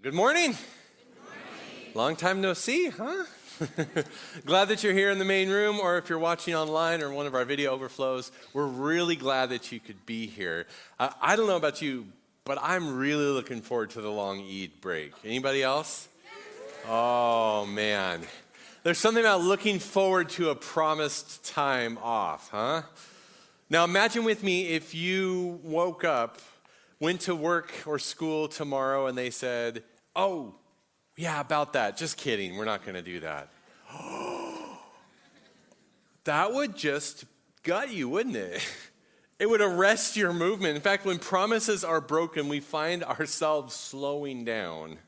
Good morning. Long time no see, huh? glad that you're here in the main room, or if you're watching online or one of our video overflows, we're really glad that you could be here. Uh, I don't know about you, but I'm really looking forward to the long Eid break. Anybody else? Oh, man. There's something about looking forward to a promised time off, huh? Now, imagine with me if you woke up, went to work or school tomorrow, and they said, Oh, yeah, about that. Just kidding. We're not going to do that. that would just gut you, wouldn't it? It would arrest your movement. In fact, when promises are broken, we find ourselves slowing down.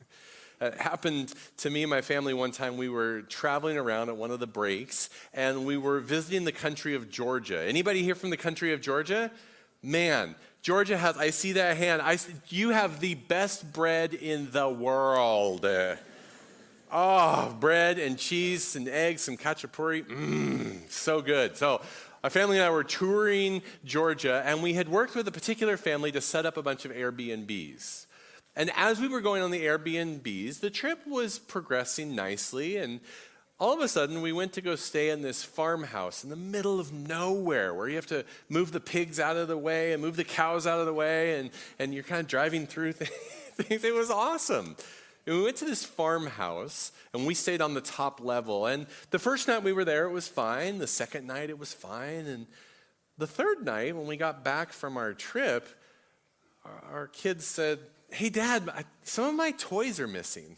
It happened to me and my family one time. We were traveling around at one of the breaks, and we were visiting the country of Georgia. Anybody here from the country of Georgia? Man, Georgia has, I see that hand. I, you have the best bread in the world. Oh, bread and cheese and eggs, some khachapuri. Mmm, so good. So, my family and I were touring Georgia, and we had worked with a particular family to set up a bunch of Airbnbs. And as we were going on the Airbnbs, the trip was progressing nicely, and all of a sudden, we went to go stay in this farmhouse in the middle of nowhere where you have to move the pigs out of the way and move the cows out of the way, and, and you're kind of driving through things. It was awesome. And we went to this farmhouse and we stayed on the top level. And the first night we were there, it was fine. The second night, it was fine. And the third night, when we got back from our trip, our kids said, Hey, Dad, some of my toys are missing.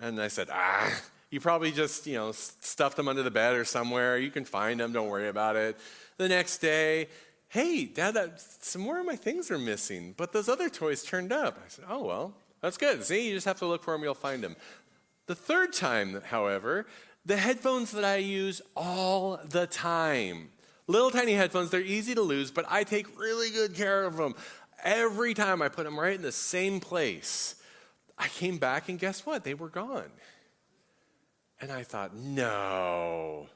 And I said, Ah, you probably just, you know, stuffed them under the bed or somewhere. You can find them, don't worry about it. The next day, hey, Dad, that, some more of my things are missing, but those other toys turned up. I said, oh, well, that's good. See, you just have to look for them, you'll find them. The third time, however, the headphones that I use all the time. Little tiny headphones, they're easy to lose, but I take really good care of them. Every time I put them right in the same place. I came back and guess what? They were gone. And I thought, no,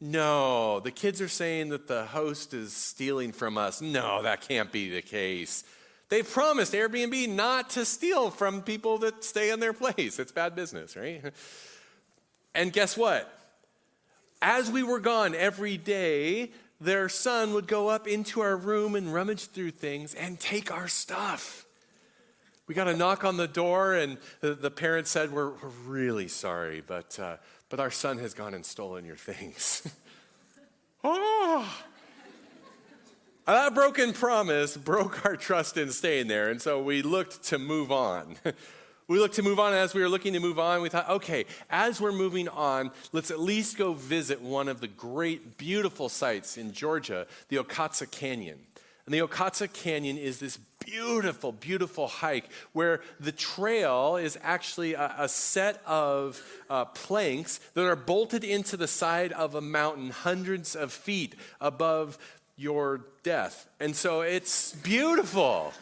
no, the kids are saying that the host is stealing from us. No, that can't be the case. They promised Airbnb not to steal from people that stay in their place. It's bad business, right? And guess what? As we were gone every day, their son would go up into our room and rummage through things and take our stuff. We got a knock on the door, and the, the parents said, We're, we're really sorry, but, uh, but our son has gone and stolen your things. oh! That broken promise broke our trust in staying there, and so we looked to move on. we looked to move on, and as we were looking to move on, we thought, okay, as we're moving on, let's at least go visit one of the great, beautiful sites in Georgia, the Okatse Canyon. And the Okatse Canyon is this beautiful, beautiful hike where the trail is actually a, a set of uh, planks that are bolted into the side of a mountain hundreds of feet above your death. And so it's beautiful.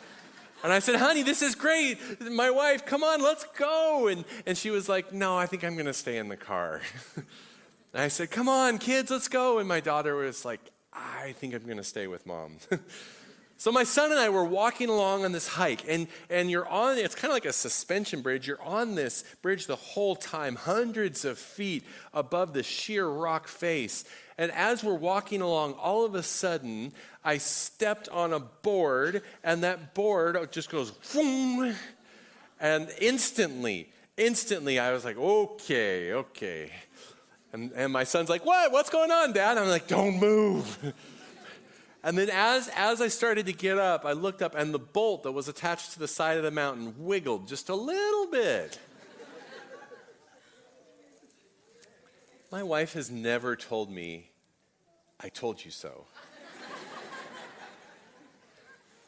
And I said, honey, this is great. My wife, come on, let's go. And, and she was like, no, I think I'm going to stay in the car. and I said, come on, kids, let's go. And my daughter was like, I think I'm going to stay with mom. So my son and I were walking along on this hike, and, and you're on, it's kind of like a suspension bridge. You're on this bridge the whole time, hundreds of feet above the sheer rock face. And as we're walking along, all of a sudden, I stepped on a board, and that board just goes, and instantly, instantly, I was like, okay, okay. And, and my son's like, what? What's going on, Dad? I'm like, don't move. And then as, as I started to get up, I looked up and the bolt that was attached to the side of the mountain wiggled just a little bit. My wife has never told me, I told you so.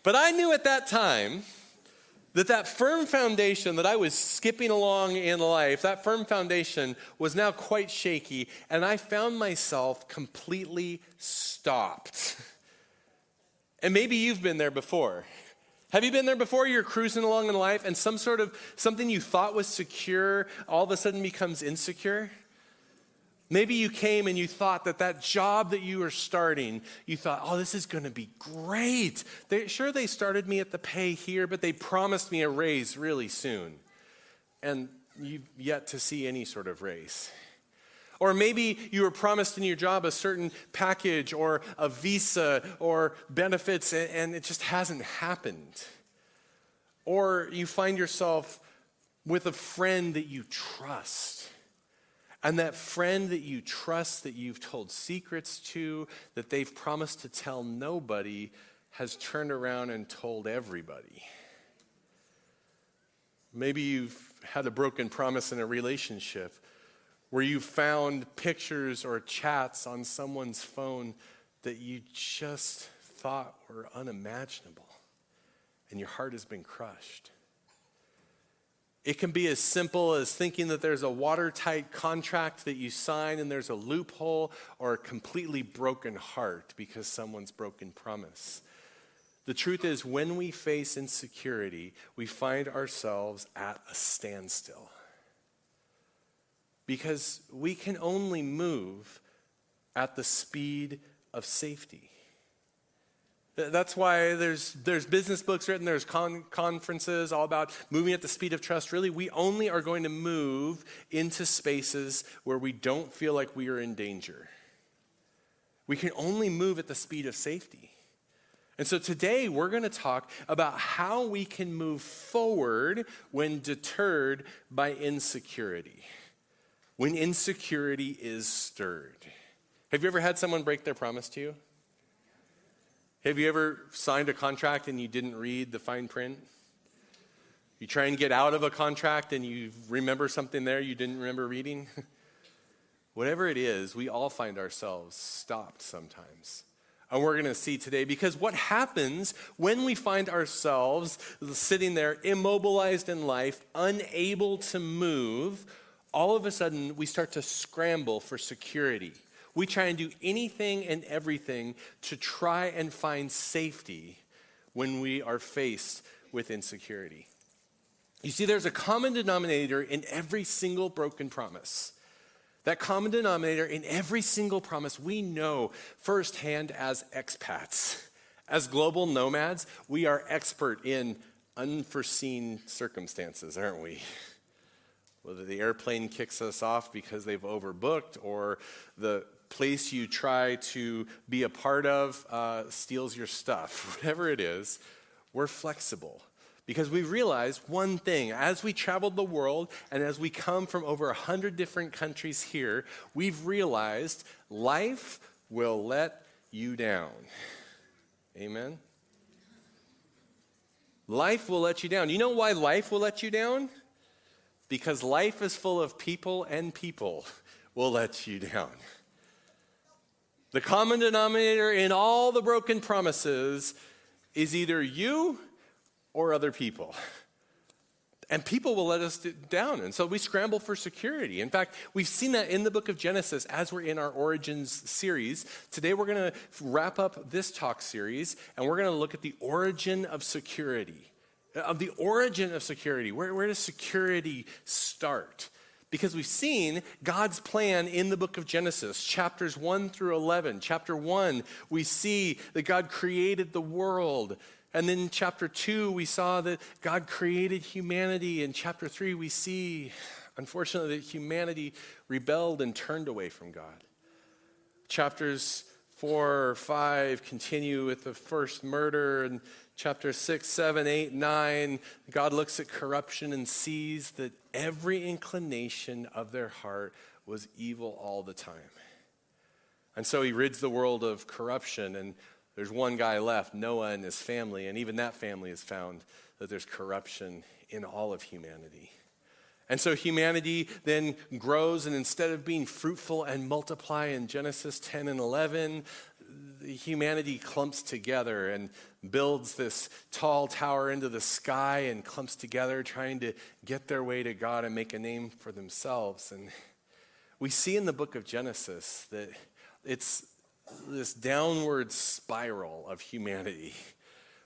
but I knew at that time that that firm foundation that I was skipping along in life, that firm foundation was now quite shaky, and I found myself completely stopped. And maybe you've been there before. Have you been there before? You're cruising along in life and some sort of something you thought was secure all of a sudden becomes insecure? Maybe you came and you thought that that job that you were starting, you thought, oh, this is going to be great. They, sure, they started me at the pay here, but they promised me a raise really soon. and you've yet to see any sort of raise. Or maybe you were promised in your job a certain package or a visa or benefits and it just hasn't happened. Or you find yourself with a friend that you trust. And that friend that you trust, that you've told secrets to, that they've promised to tell nobody, has turned around and told everybody. Maybe you've had a broken promise in a relationship where you found pictures or chats on someone's phone that you just thought were unimaginable, and your heart has been crushed. It can be as simple as thinking that there's a watertight contract that you sign and there's a loophole, or a completely broken heart because someone's broken promise. The truth is, when we face insecurity, we find ourselves at a standstill because we can only move at the speed of safety. That's why there's, there's business books written, there's con- conferences all about moving at the speed of trust. Really, we only are going to move into spaces where we don't feel like we are in danger. We can only move at the speed of safety. And so today we're going to talk about how we can move forward when deterred by insecurity when insecurity is stirred. Have you ever had someone break their promise to you? Have you ever signed a contract and you didn't read the fine print? You try and get out of a contract and you remember something there you didn't remember reading? Whatever it is, we all find ourselves stopped sometimes. And we're going to see today because what happens when we find ourselves sitting there immobilized in life, unable to move, all of a sudden we start to scramble for security. We try and do anything and everything to try and find safety when we are faced with insecurity. You see, there's a common denominator in every single broken promise. That common denominator in every single promise we know firsthand as expats. As global nomads, we are expert in unforeseen circumstances, aren't we? Whether the airplane kicks us off because they've overbooked or the place you try to be a part of uh, steals your stuff, whatever it is, we're flexible. Because we realize one thing as we traveled the world and as we come from over 100 different countries here, we've realized life will let you down. Amen? Life will let you down. You know why life will let you down? Because life is full of people and people will let you down. The common denominator in all the broken promises is either you or other people. And people will let us down. And so we scramble for security. In fact, we've seen that in the book of Genesis as we're in our Origins series. Today we're going to wrap up this talk series and we're going to look at the origin of security of the origin of security. Where, where does security start? Because we've seen God's plan in the book of Genesis, chapters 1 through 11. Chapter 1, we see that God created the world. And then chapter 2, we saw that God created humanity. In chapter 3, we see, unfortunately, that humanity rebelled and turned away from God. Chapters 4 or 5 continue with the first murder and chapter 6, 7, 8, 9, God looks at corruption and sees that every inclination of their heart was evil all the time. And so he rids the world of corruption, and there's one guy left, Noah and his family, and even that family has found that there's corruption in all of humanity. And so humanity then grows, and instead of being fruitful and multiply in Genesis 10 and 11, humanity clumps together and builds this tall tower into the sky and clumps together, trying to get their way to God and make a name for themselves. And we see in the book of Genesis that it's this downward spiral of humanity.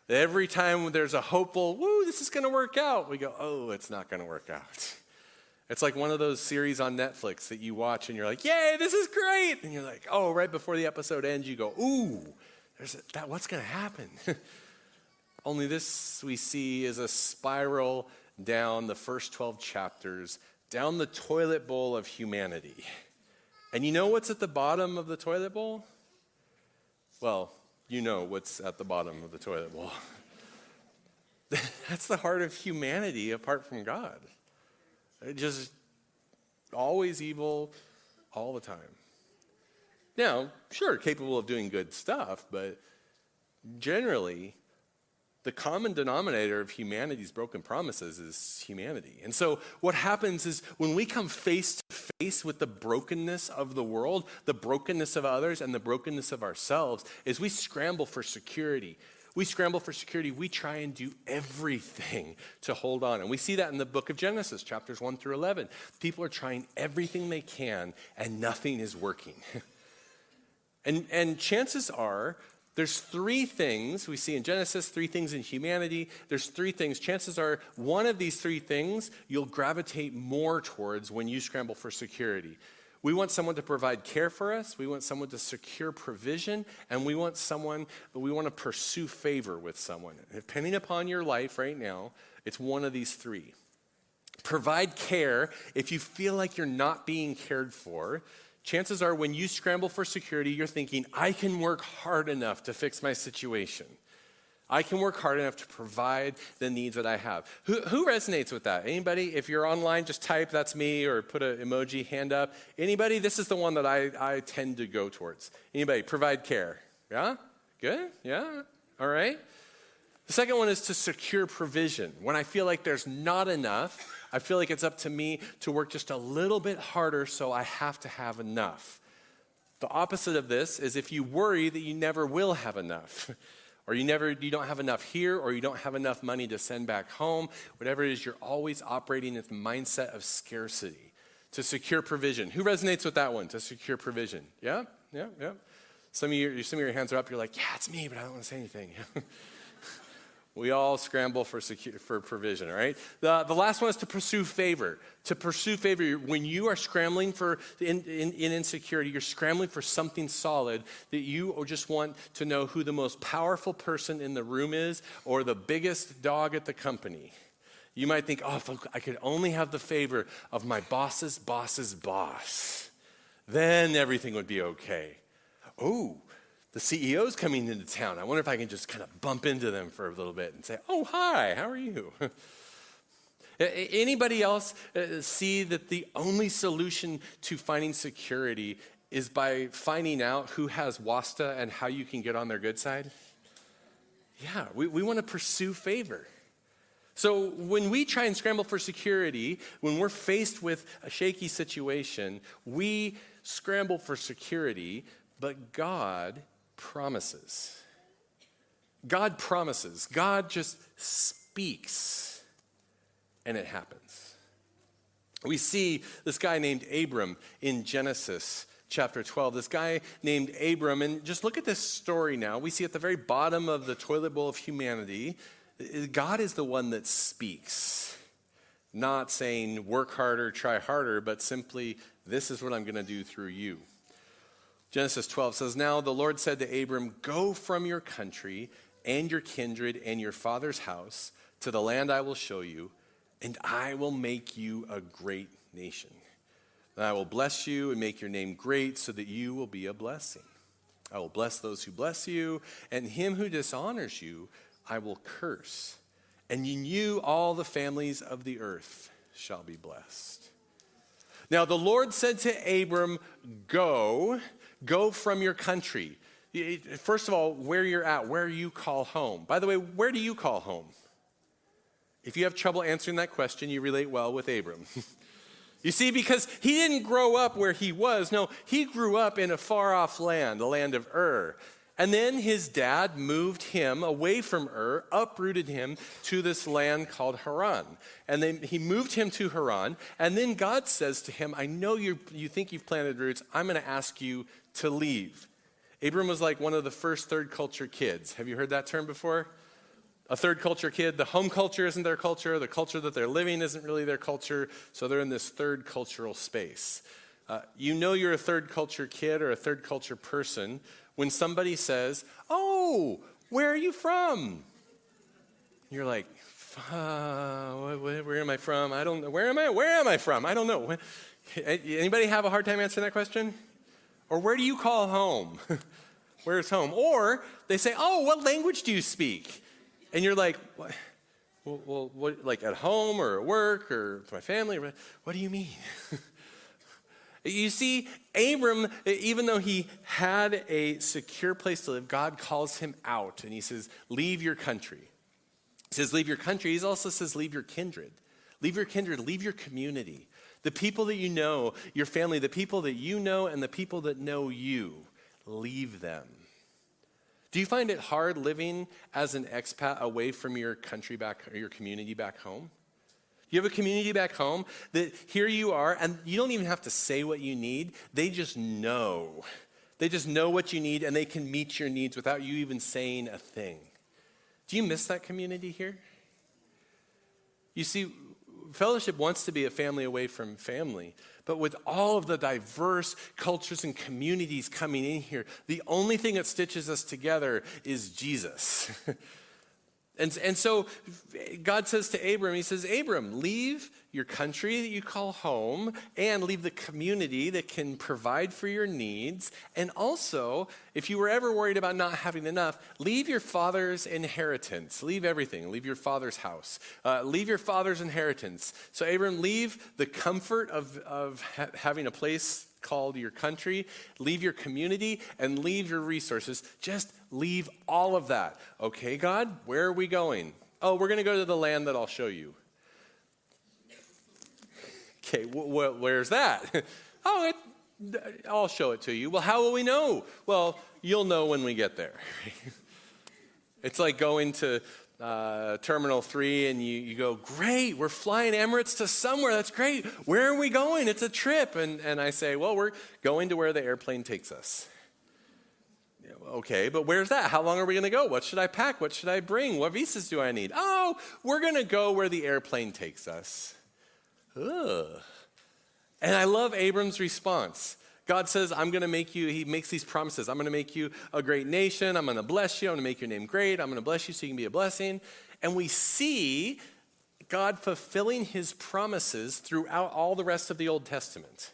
Every time there's a hopeful, woo, this is going to work out, we go, oh, it's not going to work out. It's like one of those series on Netflix that you watch and you're like, yay, this is great. And you're like, oh, right before the episode ends, you go, ooh, there's a, that, what's going to happen? Only this we see is a spiral down the first 12 chapters, down the toilet bowl of humanity. And you know what's at the bottom of the toilet bowl? Well, you know what's at the bottom of the toilet bowl. That's the heart of humanity apart from God. Just always evil all the time. Now, sure, capable of doing good stuff, but generally, the common denominator of humanity's broken promises is humanity. And so, what happens is when we come face to face with the brokenness of the world, the brokenness of others, and the brokenness of ourselves, is we scramble for security. We scramble for security. We try and do everything to hold on. And we see that in the book of Genesis, chapters 1 through 11. People are trying everything they can, and nothing is working. and, and chances are there's three things we see in Genesis, three things in humanity. There's three things. Chances are one of these three things you'll gravitate more towards when you scramble for security. We want someone to provide care for us, we want someone to secure provision, and we want someone, we want to pursue favor with someone. Depending upon your life right now, it's one of these three. Provide care if you feel like you're not being cared for chances are when you scramble for security, you're thinking, I can work hard enough to fix my situation. I can work hard enough to provide the needs that I have. Who, who resonates with that? Anybody? If you're online, just type, that's me, or put an emoji, hand up. Anybody? This is the one that I, I tend to go towards. Anybody? Provide care. Yeah? Good? Yeah? All right. The second one is to secure provision. When I feel like there's not enough, I feel like it's up to me to work just a little bit harder so I have to have enough. The opposite of this is if you worry that you never will have enough. or you never you don't have enough here or you don't have enough money to send back home. Whatever it is you're always operating in the mindset of scarcity to secure provision. Who resonates with that one? To secure provision. Yeah yeah yeah. Some of your some of your hands are up. You're like yeah it's me but i don't want to say anything We all scramble for, secu- for provision, right? The, the last one is to pursue favor. To pursue favor, when you are scrambling for in, in, in insecurity, you're scrambling for something solid that you just want to know who the most powerful person in the room is or the biggest dog at the company. You might think, oh, if I could only have the favor of my boss's boss's boss, then everything would be okay. Oh, the CEO's coming into town. I wonder if I can just kind of bump into them for a little bit and say, oh, hi, how are you? Anybody else uh, see that the only solution to finding security is by finding out who has wasta and how you can get on their good side? Yeah, we, we want to pursue favor. So when we try and scramble for security, when we're faced with a shaky situation, we scramble for security, but God promises. God promises. God just speaks, and it happens. We see this guy named Abram in Genesis chapter 12. This guy named Abram, and just look at this story now. We see at the very bottom of the toilet bowl of humanity, God is the one that speaks. Not saying work harder, try harder, but simply, this is what I'm going to do through you. Genesis 12 says, Now the Lord said to Abram, Go from your country and your kindred and your father's house to the land I will show you, and I will make you a great nation. And I will bless you and make your name great so that you will be a blessing. I will bless those who bless you, and him who dishonors you I will curse. And in you all the families of the earth shall be blessed. Now the Lord said to Abram, Go Go from your country. First of all, where you're at, where you call home. By the way, where do you call home? If you have trouble answering that question, you relate well with Abram. you see, because he didn't grow up where he was. No, he grew up in a far off land, the land of Ur. And then his dad moved him away from Ur, uprooted him to this land called Haran. And then he moved him to Haran. And then God says to him, I know you you think you've planted roots. I'm going to ask you to leave. Abram was like one of the first third culture kids. Have you heard that term before? A third culture kid. The home culture isn't their culture. The culture that they're living isn't really their culture. So they're in this third cultural space. Uh, you know you're a third culture kid or a third culture person when somebody says, Oh, where are you from? You're like, where, where am I from? I don't know. Where am I? Where am I from? I don't know. Anybody have a hard time answering that question? Or where do you call home? Where's home? Or they say, oh, what language do you speak? And you're like, what? Well, well what, like at home or at work or with my family? What do you mean? you see, Abram, even though he had a secure place to live, God calls him out and he says, leave your country. He says, leave your country. He also says, leave your kindred. Leave your kindred, leave your community. The people that you know, your family, the people that you know, and the people that know you, leave them. Do you find it hard living as an expat away from your country back, or your community back home? You have a community back home that here you are, and you don't even have to say what you need. They just know. They just know what you need, and they can meet your needs without you even saying a thing. Do you miss that community here? You see, fellowship wants to be a family away from family. But with all of the diverse cultures and communities coming in here, the only thing that stitches us together is Jesus. and, and so God says to Abram, He says, Abram, leave your country that you call home and leave the community that can provide for your needs. And also, if you were ever worried about not having enough, leave your father's inheritance. Leave everything. Leave your father's house. Uh, leave your father's inheritance. So, Abram, leave the comfort of, of ha- having a place called your country, leave your community, and leave your resources. Just leave all of that. Okay, God, where are we going? Oh, we're going to go to the land that I'll show you. Okay, wh- wh- where's that? oh, it, I'll show it to you. Well, how will we know? Well, you'll know when we get there. it's like going to uh, Terminal 3 and you, you go, Great, we're flying Emirates to somewhere. That's great. Where are we going? It's a trip. And, and I say, Well, we're going to where the airplane takes us. Okay, but where's that? How long are we going to go? What should I pack? What should I bring? What visas do I need? Oh, we're going to go where the airplane takes us. Ugh. And I love Abram's response. God says, I'm going to make you, he makes these promises. I'm going to make you a great nation. I'm going to bless you. I'm going to make your name great. I'm going to bless you so you can be a blessing. And we see God fulfilling his promises throughout all the rest of the Old Testament.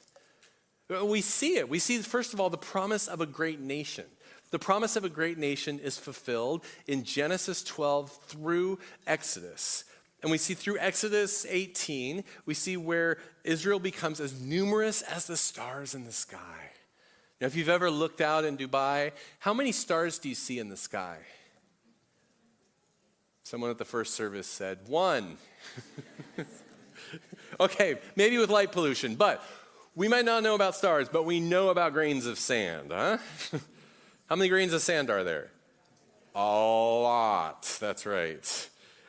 Uh, we see it. We see, first of all, the promise of a great nation. The promise of a great nation is fulfilled in Genesis 12 through Exodus. And we see through Exodus 18, we see where Israel becomes as numerous as the stars in the sky. Now, if you've ever looked out in Dubai, how many stars do you see in the sky? Someone at the first service said, one. okay, maybe with light pollution, but we might not know about stars, but we know about grains of sand, huh? how many grains of sand are there? A lot, that's right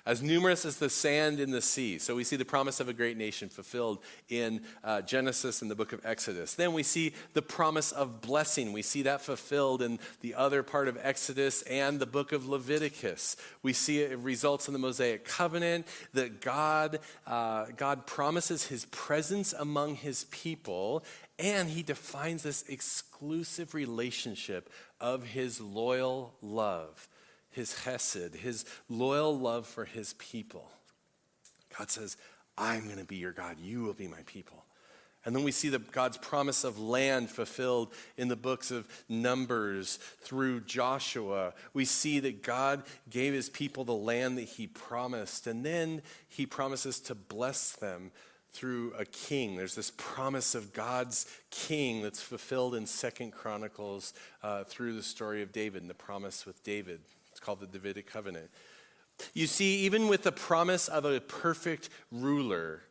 as numerous as the sand in the sea. So we see the promise of a great nation fulfilled in uh, Genesis and the book of Exodus. Then we see the promise of blessing. We see that fulfilled in the other part of Exodus and the book of Leviticus. We see it results in the Mosaic covenant that God, uh, God promises his presence among his people and he defines this exclusive relationship of his loyal love his chesed, his loyal love for his people. God says, I'm going to be your God. You will be my people. And then we see the, God's promise of land fulfilled in the books of Numbers through Joshua. We see that God gave his people the land that he promised. And then he promises to bless them through a king. There's this promise of God's king that's fulfilled in Second Chronicles uh, through the story of David and the promise with David. It's called the Davidic covenant. You see, even with the promise of a perfect ruler,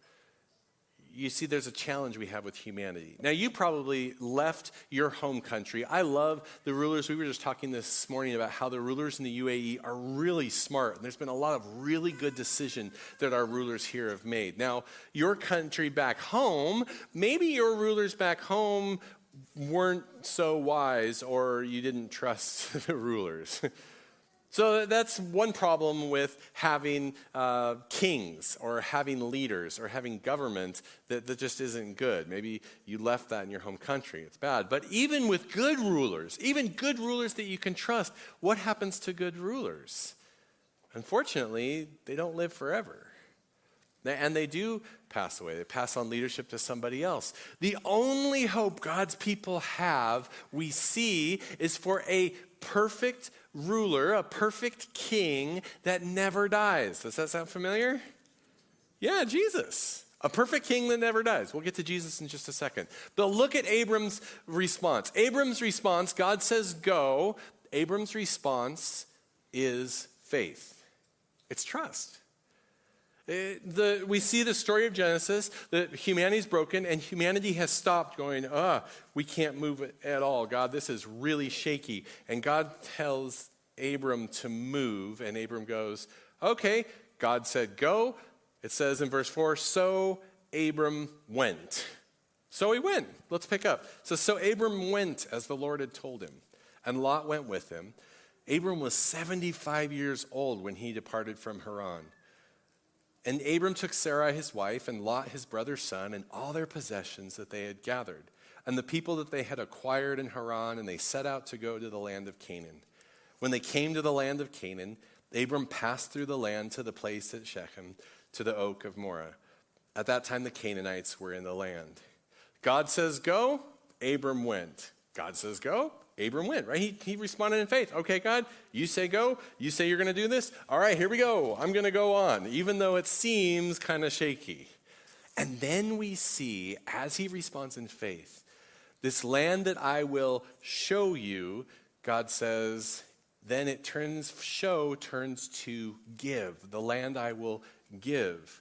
you see there's a challenge we have with humanity. Now, you probably left your home country. I love the rulers. We were just talking this morning about how the rulers in the UAE are really smart. And there's been a lot of really good decisions that our rulers here have made. Now, your country back home, maybe your rulers back home weren't so wise or you didn't trust the rulers. So that's one problem with having uh, kings or having leaders or having government that, that just isn't good. Maybe you left that in your home country. It's bad. But even with good rulers, even good rulers that you can trust, what happens to good rulers? Unfortunately, they don't live forever. And they do pass away. They pass on leadership to somebody else. The only hope God's people have, we see, is for a perfect ruler, a perfect king that never dies. Does that sound familiar? Yeah, Jesus. A perfect king that never dies. We'll get to Jesus in just a second. But look at Abram's response. Abram's response, God says go. Abram's response is faith, it's trust. Uh, the, we see the story of Genesis that humanity is broken and humanity has stopped going, ah, we can't move at all. God, this is really shaky. And God tells Abram to move, and Abram goes, okay. God said, go. It says in verse 4, so Abram went. So he went. Let's pick up. So, so Abram went as the Lord had told him, and Lot went with him. Abram was 75 years old when he departed from Haran. And Abram took Sarai his wife, and Lot his brother's son, and all their possessions that they had gathered, and the people that they had acquired in Haran, and they set out to go to the land of Canaan. When they came to the land of Canaan, Abram passed through the land to the place at Shechem, to the oak of Moreh. At that time, the Canaanites were in the land. God says, Go, Abram went. God says, Go, Abram went, right? He, he responded in faith. Okay, God, you say go. You say you're going to do this. All right, here we go. I'm going to go on, even though it seems kind of shaky. And then we see, as he responds in faith, this land that I will show you, God says, then it turns, show turns to give. The land I will give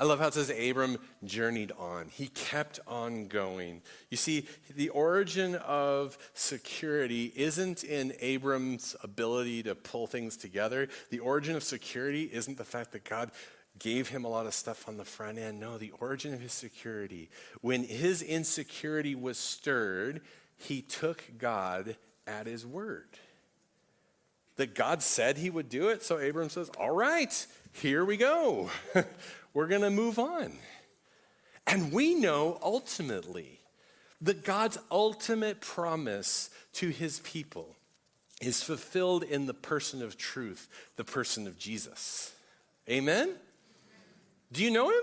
I love how it says Abram journeyed on. He kept on going. You see, the origin of security isn't in Abram's ability to pull things together. The origin of security isn't the fact that God gave him a lot of stuff on the front end. No, the origin of his security, when his insecurity was stirred, he took God at his word. That God said he would do it, so Abram says, All right, here we go. we're going to move on. And we know ultimately that God's ultimate promise to his people is fulfilled in the person of truth, the person of Jesus. Amen? Do you know him?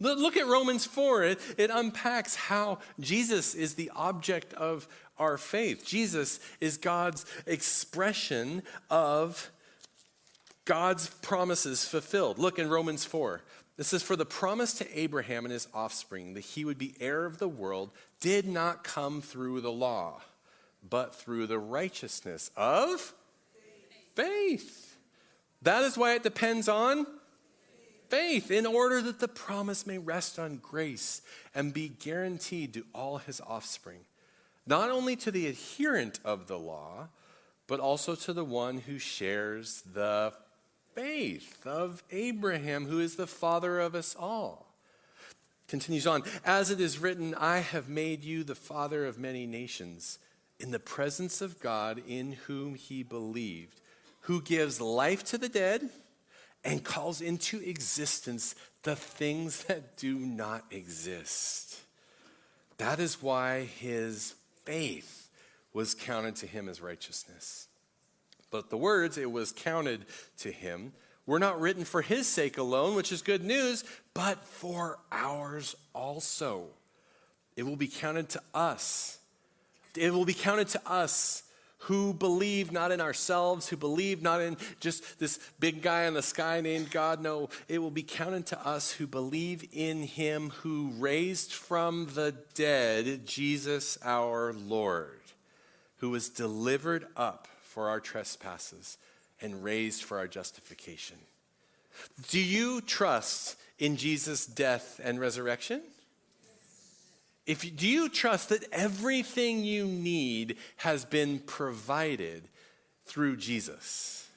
Look at Romans 4. It, it, unpacks how Jesus is the object of our faith. Jesus is God's expression of God's promises fulfilled. Look in Romans 4. It says, For the promise to Abraham and his offspring that he would be heir of the world did not come through the law, but through the righteousness of faith. That is why it depends on faith, in order that the promise may rest on grace and be guaranteed to all his offspring, not only to the adherent of the law, but also to the one who shares the faith of Abraham, who is the father of us all. Continues on, as it is written, I have made you the father of many nations, in the presence of God in whom he believed, who gives life to the dead and calls into existence the things that do not exist. That is why his faith was counted to him as righteousness. But the words, it was counted to him, were not written for his sake alone, which is good news, but for ours also. It will be counted to us. It will be counted to us who believe not in ourselves, who believe not in just this big guy in the sky named God. No, it will be counted to us who believe in him who raised from the dead Jesus our Lord, who was delivered up for our trespasses and raised for our justification. Do you trust in Jesus' death and resurrection? If do you trust that everything you need has been provided through Jesus?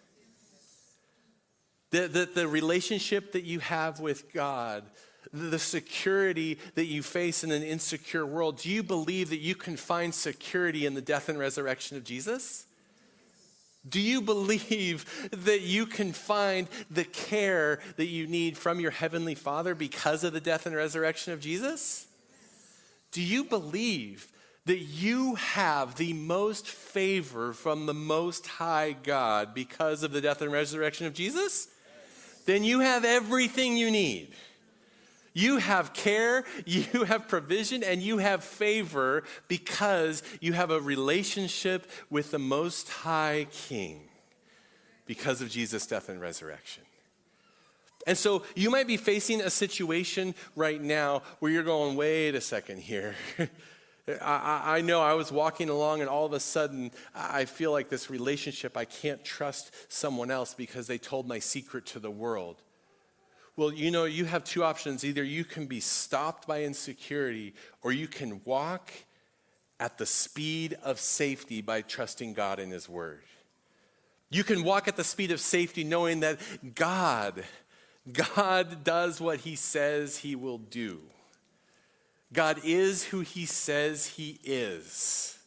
The, the, the relationship that you have with God, the security that you face in an insecure world, do you believe that you can find security in the death and resurrection of Jesus? Do you believe that you can find the care that you need from your Heavenly Father because of the death and resurrection of Jesus? Do you believe that you have the most favor from the Most High God because of the death and resurrection of Jesus? then you have everything you need. You have care, you have provision, and you have favor because you have a relationship with the Most High King because of Jesus' death and resurrection. And so you might be facing a situation right now where you're going, wait a second here. I, I, know I was walking along and all of a sudden I feel like this relationship, I can't trust someone else because they told my secret to the world. Well, you know, you have two options. Either you can be stopped by insecurity or you can walk at the speed of safety by trusting God in His Word. You can walk at the speed of safety knowing that God, God does what He says He will do. God is who he says he is.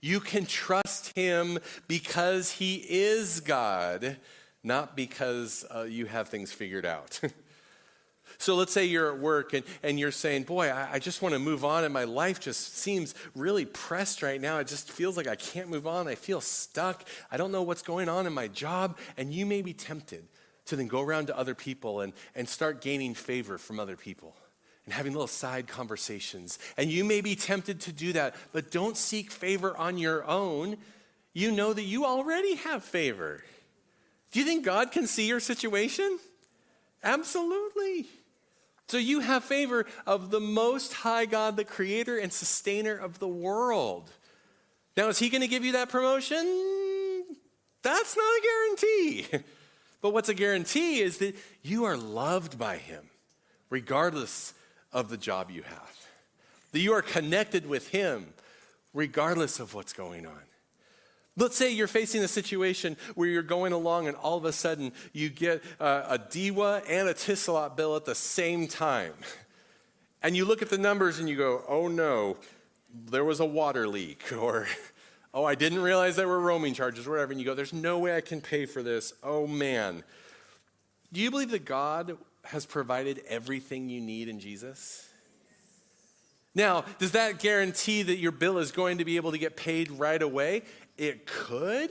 You can trust him because he is God, not because uh, you have things figured out. so let's say you're at work and, and you're saying, Boy, I, I just want to move on, and my life just seems really pressed right now. It just feels like I can't move on. I feel stuck. I don't know what's going on in my job. And you may be tempted to then go around to other people and, and start gaining favor from other people and having little side conversations. And you may be tempted to do that, but don't seek favor on your own. You know that you already have favor. Do you think God can see your situation? Absolutely. So you have favor of the most high God, the creator and sustainer of the world. Now, is he going to give you that promotion? That's not a guarantee. But what's a guarantee is that you are loved by him, regardless of the job you have. That you are connected with Him regardless of what's going on. Let's say you're facing a situation where you're going along and all of a sudden you get uh, a, a DEWA and a Etisalat bill at the same time. And you look at the numbers and you go, oh no, there was a water leak, or oh, I didn't realize there were roaming charges, or whatever. And you go, there's no way I can pay for this. Oh man. Do you believe that God has provided everything you need in Jesus? Now, does that guarantee that your bill is going to be able to get paid right away? It could,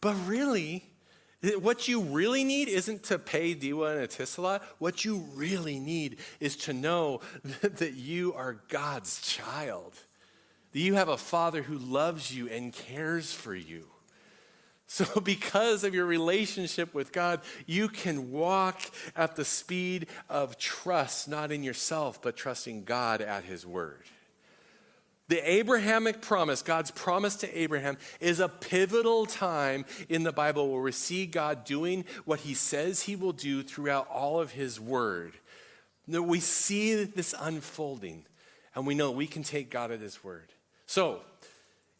but really, what you really need isn't to pay DEWA and Etisalat. What you really need is to know that you are God's child, that you have a father who loves you and cares for you. So, because of your relationship with God, you can walk at the speed of trust, not in yourself, but trusting God at His word. The Abrahamic promise, God's promise to Abraham, is a pivotal time in the Bible where we see God doing what He says He will do throughout all of His word. We see this unfolding, and we know we can take God at His word. So,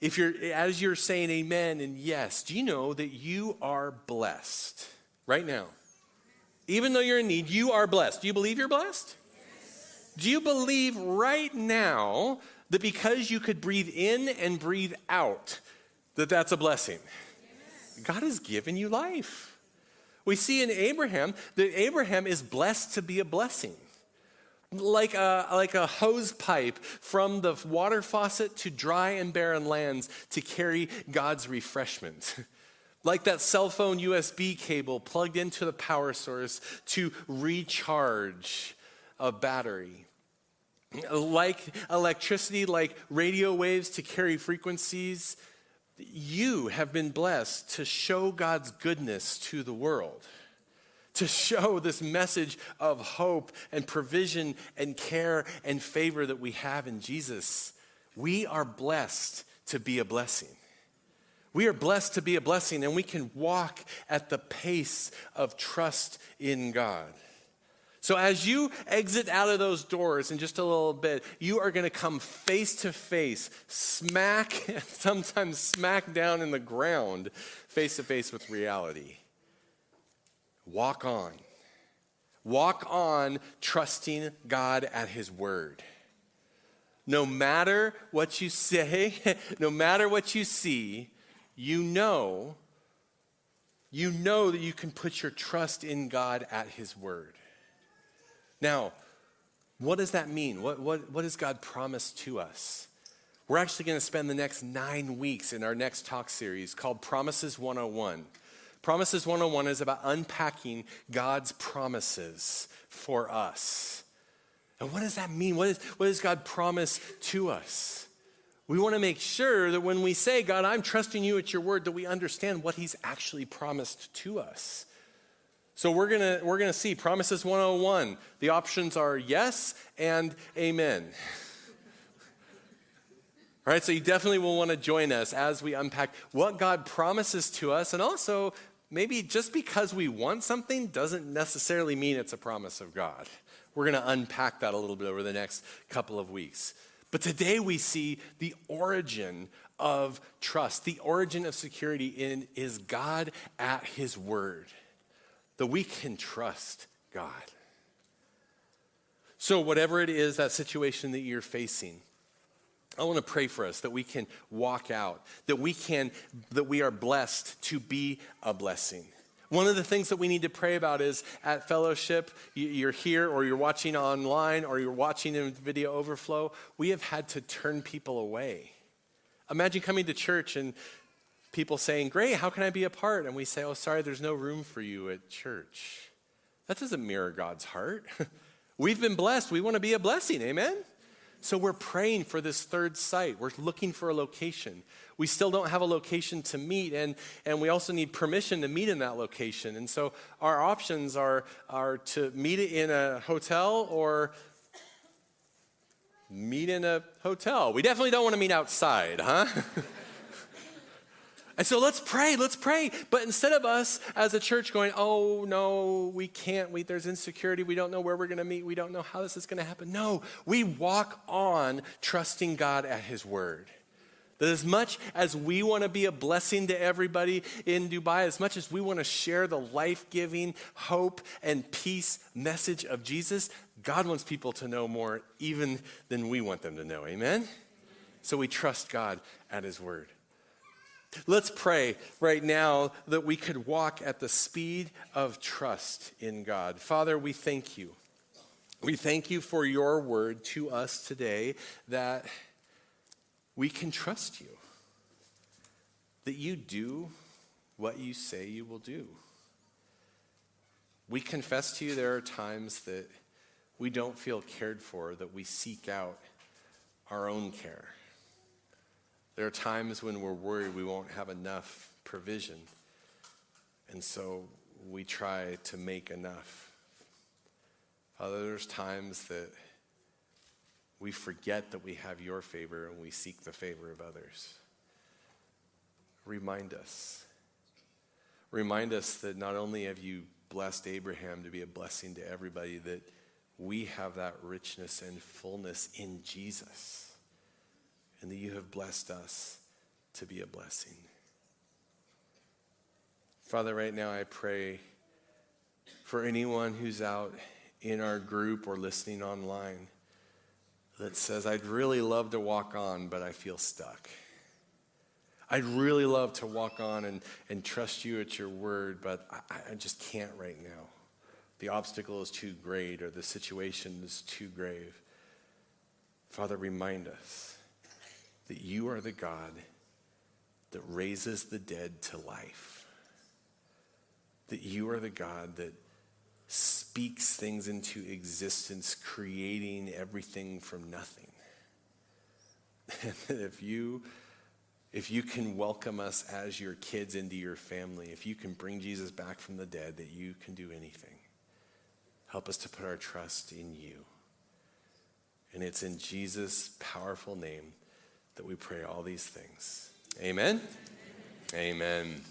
if you're as you're saying amen and yes, do you know that you are blessed right now? Even though you're in need, you are blessed. Do you believe you're blessed? Yes. Do you believe right now that because you could breathe in and breathe out, that that's a blessing? Yes. God has given you life. We see in Abraham that Abraham is blessed to be a blessing like a, like a hose pipe from the water faucet to dry and barren lands to carry God's refreshment. like that cell phone USB cable plugged into the power source to recharge a battery. Like electricity, like radio waves to carry frequencies, you have been blessed to show God's goodness to the world to show this message of hope and provision and care and favor that we have in Jesus. We are blessed to be a blessing. We are blessed to be a blessing, and we can walk at the pace of trust in God. So, as you exit out of those doors in just a little bit, you are going to come face to face, smack, sometimes smack down in the ground, face to face with reality. walk on. Walk on trusting God at His word. No matter what you say, no matter what you see, you know, you know that you can put your trust in God at His word. Now, what does that mean? What, what, what does God promise to us? We're actually going to spend the next nine weeks in our next talk series called Promises 101. Promises 101 is about unpacking God's promises for us. And what does that mean? What, is, what does God promise to us? We want to make sure that when we say, God, I'm trusting you at your word, that we understand what he's actually promised to us. So we're going to we're going to see promises 101. The options are yes and amen. All right, so you definitely will want to join us as we unpack what God promises to us and also maybe just because we want something doesn't necessarily mean it's a promise of God. We're going to unpack that a little bit over the next couple of weeks. But today we see the origin of trust, the origin of security in is God at his word. That we can trust God. So whatever it is that situation that you're facing, I want to pray for us that we can walk out, that we can that we are blessed to be a blessing. One of the things that we need to pray about is at fellowship, you're here or you're watching online or you're watching in video overflow, we have had to turn people away. Imagine coming to church and people saying, Great, how can I be a part? And we say, Oh, sorry, there's no room for you at church. That doesn't mirror God's heart. We've been blessed. We want to be a blessing. Amen? So we're praying for this third site. We're looking for a location. We still don't have a location to meet, and, and we also need permission to meet in that location. And so our options are, are to meet in a hotel or meet in a hotel. We definitely don't want to meet outside, huh? And so let's pray, let's pray. But instead of us as a church going, oh no, we can't, we, there's insecurity, we don't know where we're going to meet, we don't know how this is going to happen. No, we walk on trusting God at His word. That as much as we want to be a blessing to everybody in Dubai, as much as we want to share the life giving hope and peace message of Jesus, God wants people to know more even than we want them to know. Amen? So we trust God at His word. Let's pray right now that we could walk at the speed of trust in God. Father, we thank you. We thank you for your word to us today that we can trust you, that you do what you say you will do. We confess to you there are times that we don't feel cared for, that we seek out our own care. There are times when we're worried we won't have enough provision. And so we try to make enough. Father, there's times that we forget that we have your favor and we seek the favor of others. Remind us. Remind us that not only have you blessed Abraham to be a blessing to everybody, that we have that richness and fullness in Jesus and that you have blessed us to be a blessing. Father, right now I pray for anyone who's out in our group or listening online that says, I'd really love to walk on, but I feel stuck. I'd really love to walk on and, and trust you at your word, but I, I just can't right now. The obstacle is too great or the situation is too grave. Father, remind us that you are the God that raises the dead to life. That you are the God that speaks things into existence, creating everything from nothing. And that if you if you can welcome us as your kids into your family, if you can bring Jesus back from the dead, that you can do anything. Help us to put our trust in you. And it's in Jesus' powerful name that we pray all these things. Amen. Amen. Amen.